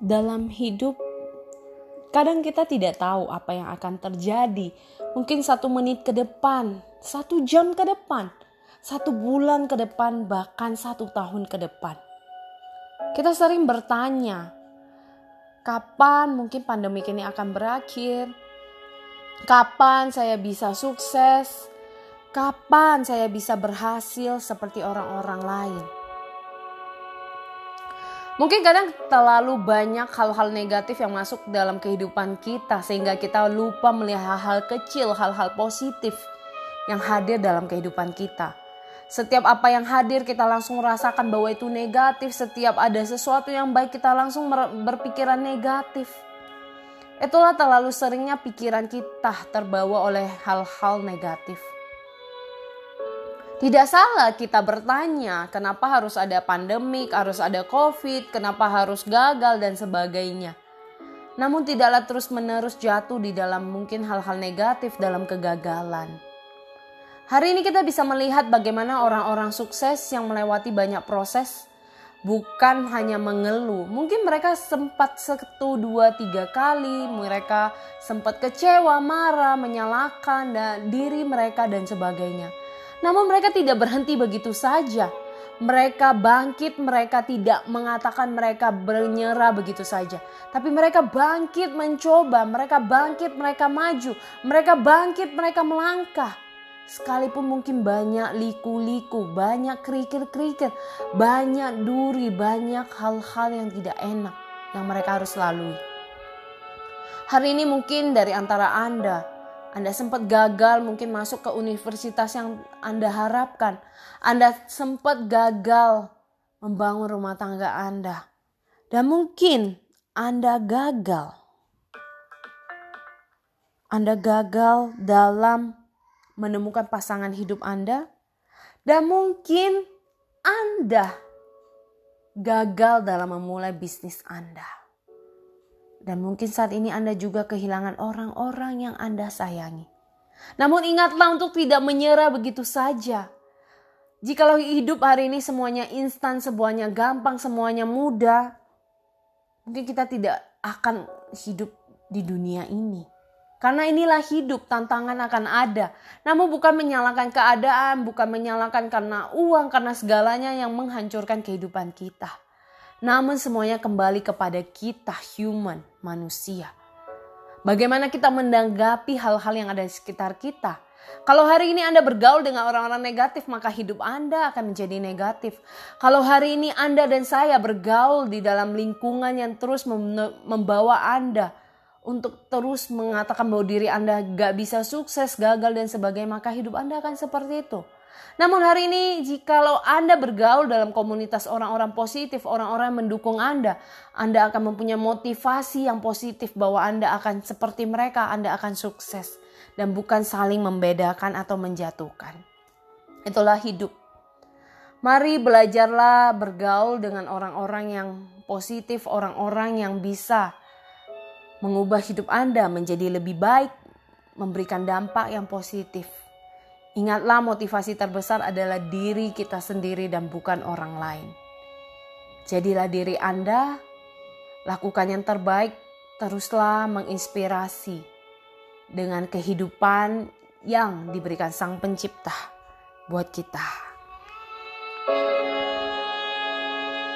dalam hidup kadang kita tidak tahu apa yang akan terjadi. Mungkin satu menit ke depan, satu jam ke depan, satu bulan ke depan, bahkan satu tahun ke depan. Kita sering bertanya, kapan mungkin pandemi ini akan berakhir? Kapan saya bisa sukses? Kapan saya bisa berhasil seperti orang-orang lain? Mungkin kadang terlalu banyak hal-hal negatif yang masuk dalam kehidupan kita sehingga kita lupa melihat hal-hal kecil, hal-hal positif yang hadir dalam kehidupan kita. Setiap apa yang hadir kita langsung rasakan bahwa itu negatif. Setiap ada sesuatu yang baik kita langsung berpikiran negatif. Itulah terlalu seringnya pikiran kita terbawa oleh hal-hal negatif. Tidak salah kita bertanya, kenapa harus ada pandemik, harus ada COVID, kenapa harus gagal, dan sebagainya. Namun, tidaklah terus-menerus jatuh di dalam mungkin hal-hal negatif dalam kegagalan. Hari ini kita bisa melihat bagaimana orang-orang sukses yang melewati banyak proses bukan hanya mengeluh. Mungkin mereka sempat satu, dua, tiga kali, mereka sempat kecewa, marah, menyalahkan dan diri mereka dan sebagainya. Namun mereka tidak berhenti begitu saja. Mereka bangkit, mereka tidak mengatakan mereka menyerah begitu saja. Tapi mereka bangkit mencoba, mereka bangkit, mereka maju, mereka bangkit, mereka melangkah. Sekalipun mungkin banyak liku-liku, banyak kerikil-kerikil, banyak duri, banyak hal-hal yang tidak enak yang mereka harus lalui. Hari ini mungkin dari antara Anda anda sempat gagal mungkin masuk ke universitas yang Anda harapkan. Anda sempat gagal membangun rumah tangga Anda. Dan mungkin Anda gagal. Anda gagal dalam menemukan pasangan hidup Anda. Dan mungkin Anda gagal dalam memulai bisnis Anda. Dan mungkin saat ini Anda juga kehilangan orang-orang yang Anda sayangi. Namun ingatlah untuk tidak menyerah begitu saja. Jikalau hidup hari ini semuanya instan, semuanya gampang, semuanya mudah, mungkin kita tidak akan hidup di dunia ini. Karena inilah hidup, tantangan akan ada. Namun bukan menyalahkan keadaan, bukan menyalahkan karena uang, karena segalanya yang menghancurkan kehidupan kita. Namun semuanya kembali kepada kita human, manusia. Bagaimana kita menanggapi hal-hal yang ada di sekitar kita. Kalau hari ini Anda bergaul dengan orang-orang negatif, maka hidup Anda akan menjadi negatif. Kalau hari ini Anda dan saya bergaul di dalam lingkungan yang terus membawa Anda untuk terus mengatakan bahwa diri Anda gak bisa sukses, gagal, dan sebagainya, maka hidup Anda akan seperti itu. Namun hari ini jikalau Anda bergaul dalam komunitas orang-orang positif, orang-orang mendukung Anda, Anda akan mempunyai motivasi yang positif bahwa Anda akan seperti mereka, Anda akan sukses dan bukan saling membedakan atau menjatuhkan. Itulah hidup. Mari belajarlah bergaul dengan orang-orang yang positif, orang-orang yang bisa mengubah hidup Anda menjadi lebih baik, memberikan dampak yang positif. Ingatlah motivasi terbesar adalah diri kita sendiri dan bukan orang lain. Jadilah diri Anda, lakukan yang terbaik, teruslah menginspirasi dengan kehidupan yang diberikan Sang Pencipta buat kita.